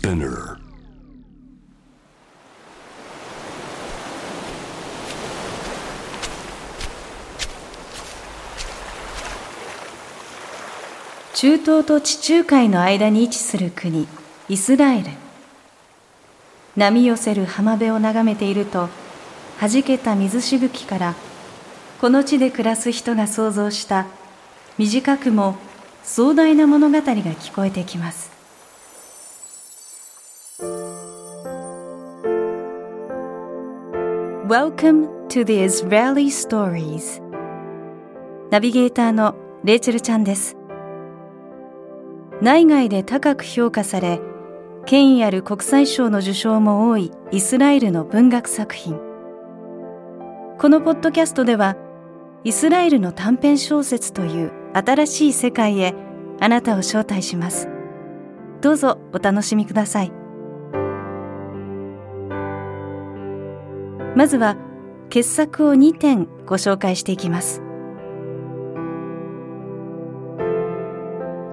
Spinner. 中東と地中海の間に位置する国イスラエル波寄せる浜辺を眺めていると弾けた水しぶきからこの地で暮らす人が想像した短くも壮大な物語が聞こえてきます Welcome to the Israeli Stories. ナビゲーターのレイチェルちゃんです。内外で高く評価され権威ある国際賞の受賞も多いイスラエルの文学作品。このポッドキャストではイスラエルの短編小説という新しい世界へあなたを招待します。どうぞお楽しみください。まずは傑作を2点ご紹介していきます。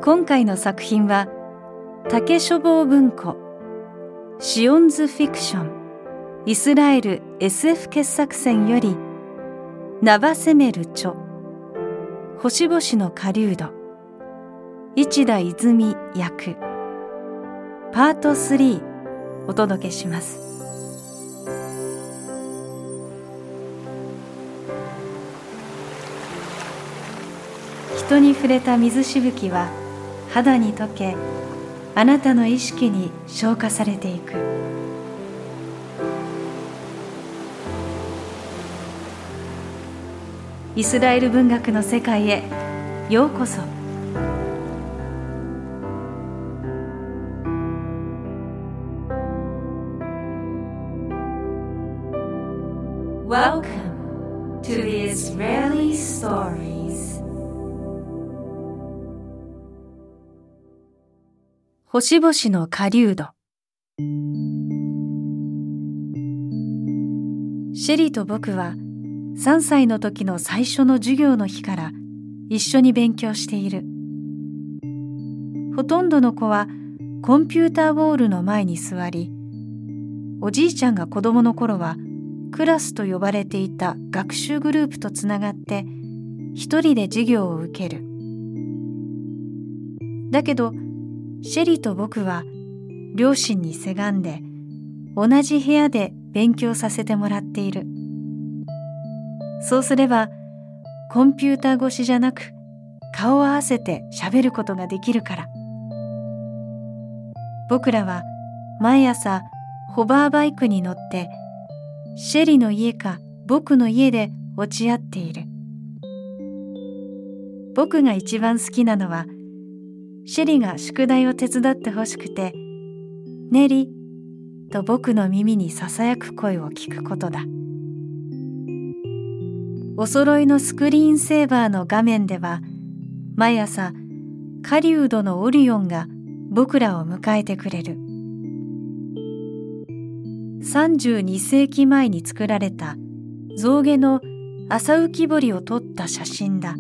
今回の作品は竹書房文庫シオンズフィクションイスラエル SF 傑作選よりナバセメル著星々の狩人市田泉役パート3お届けします。人に触れた水しぶきは肌に溶けあなたの意識に消化されていく。イスラエル文学の世界へようこそ。Welcome to the Israeli Stories. 星々の狩人。シェリーと僕は3歳の時の最初の授業の日から一緒に勉強している。ほとんどの子はコンピューターウォールの前に座りおじいちゃんが子供の頃はクラスと呼ばれていた学習グループとつながって一人で授業を受ける。だけどシェリと僕は両親にせがんで同じ部屋で勉強させてもらっている。そうすればコンピューター越しじゃなく顔を合わせて喋ることができるから。僕らは毎朝ホバーバイクに乗ってシェリの家か僕の家で落ち合っている。僕が一番好きなのはシェリが宿題を手伝ってほしくて「ネリ」と僕の耳にささやく声を聞くことだ。お揃いのスクリーンセーバーの画面では毎朝狩人のオリオンが僕らを迎えてくれる。32世紀前に作られた象牙の朝浮き彫りを撮った写真だ。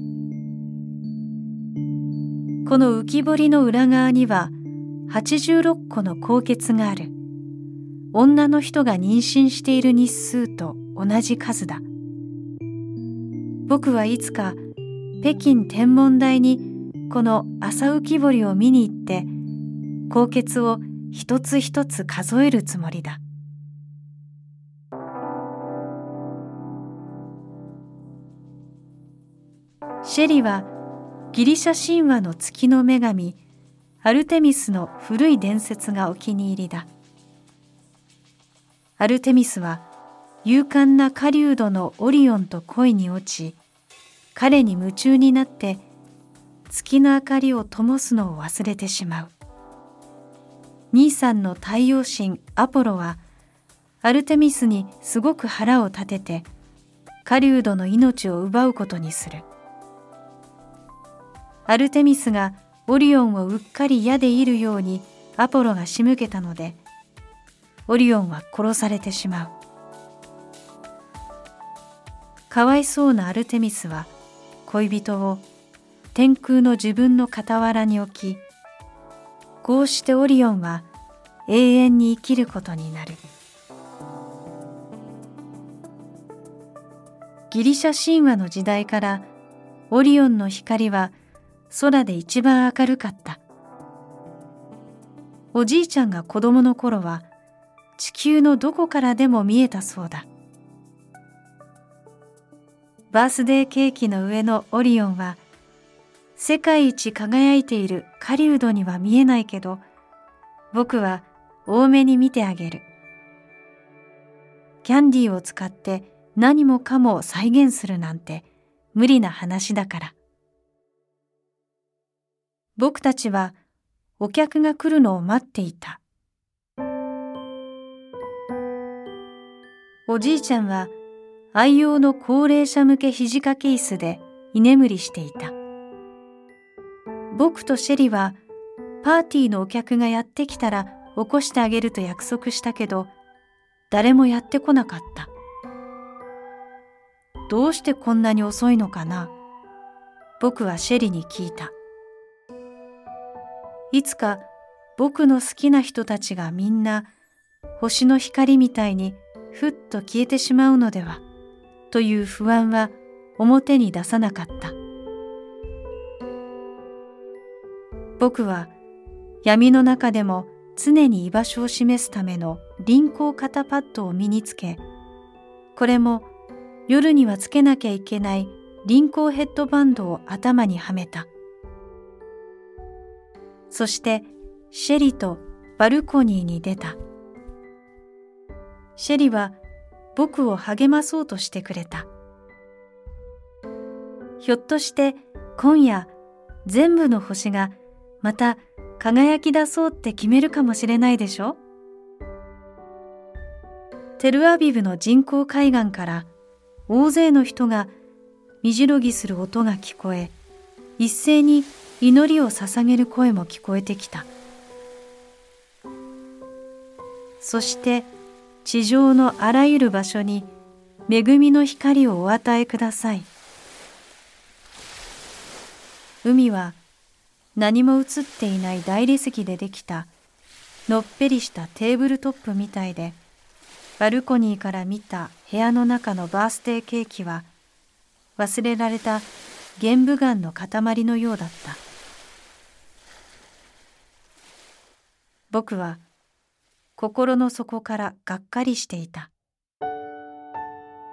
この浮き彫りの裏側には86個の高血がある。女の人が妊娠している日数と同じ数だ。僕はいつか北京天文台にこの朝浮き彫りを見に行って高血を一つ一つ数えるつもりだ。シェリはギリシャ神話の月の女神アルテミスの古い伝説がお気に入りだ。アルテミスは勇敢な狩人のオリオンと恋に落ち彼に夢中になって月の明かりを灯すのを忘れてしまう。兄さんの太陽神アポロはアルテミスにすごく腹を立てて狩人の命を奪うことにする。アルテミスがオリオンをうっかり矢で射るようにアポロが仕向けたのでオリオンは殺されてしまう。かわいそうなアルテミスは恋人を天空の自分の傍らに置きこうしてオリオンは永遠に生きることになる。ギリシャ神話の時代からオリオンの光は空で一番明るかった。おじいちゃんが子供の頃は地球のどこからでも見えたそうだ。バースデーケーキの上のオリオンは世界一輝いている狩人には見えないけど僕は多めに見てあげる。キャンディーを使って何もかも再現するなんて無理な話だから。僕たちはお客が来るのを待っていた。おじいちゃんは愛用の高齢者向け肘掛け椅子で居眠りしていた。僕とシェリはパーティーのお客がやってきたら起こしてあげると約束したけど誰もやってこなかった。どうしてこんなに遅いのかな？僕はシェリに聞いた。いつか僕の好きな人たちがみんな星の光みたいにふっと消えてしまうのではという不安は表に出さなかった。僕は闇の中でも常に居場所を示すための輪光肩パッドを身につけこれも夜にはつけなきゃいけない輪光ヘッドバンドを頭にはめた。そしてシェリとバルコニーに出た。シェリは僕を励まそうとしてくれた。ひょっとして今夜全部の星がまた輝き出そうって決めるかもしれないでしょ？テルアビブの人工海岸から大勢の人がみじろぎする音が聞こえ一斉に祈りを捧げる声も聞こえてきた。そして地上のあらゆる場所に恵みの光をお与えください。海は何も映っていない大理石でできたのっぺりしたテーブルトップみたいでバルコニーから見た部屋の中のバースデーケーキは忘れられた玄武岩の塊のようだった。僕は心の底からがっかりしていた。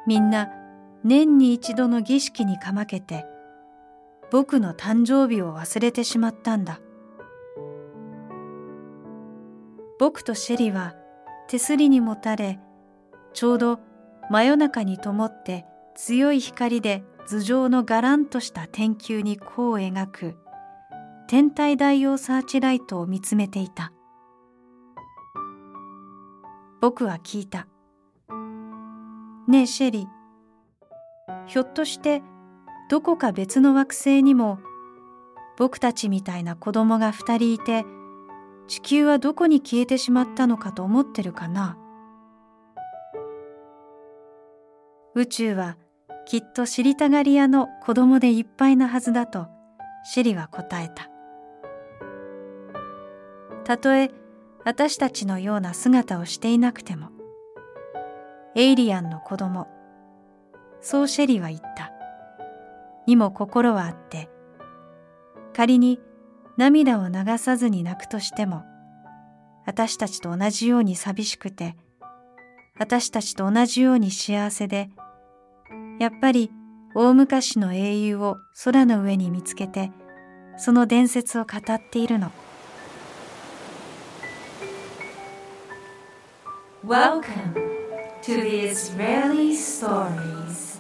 みんな年に一度の儀式にかまけて僕の誕生日を忘れてしまったんだ。僕とシェリは手すりにもたれちょうど真夜中に灯って強い光で頭上のがらんとした天球に弧を描く天体大用サーチライトを見つめていた。僕は聞いた。ねえシェリー。ひょっとしてどこか別の惑星にも僕たちみたいな子供が二人いて地球はどこに消えてしまったのかと思ってるかな？宇宙はきっと知りたがり屋の子供でいっぱいなはずだとシェリは答えた。たとえ私たちのような姿をしていなくても。エイリアンの子供。そうシェリは言った。にも心はあって。仮に涙を流さずに泣くとしても私たちと同じように寂しくて私たちと同じように幸せでやっぱり大昔の英雄を空の上に見つけてその伝説を語っているの。Welcome to the Israeli Stories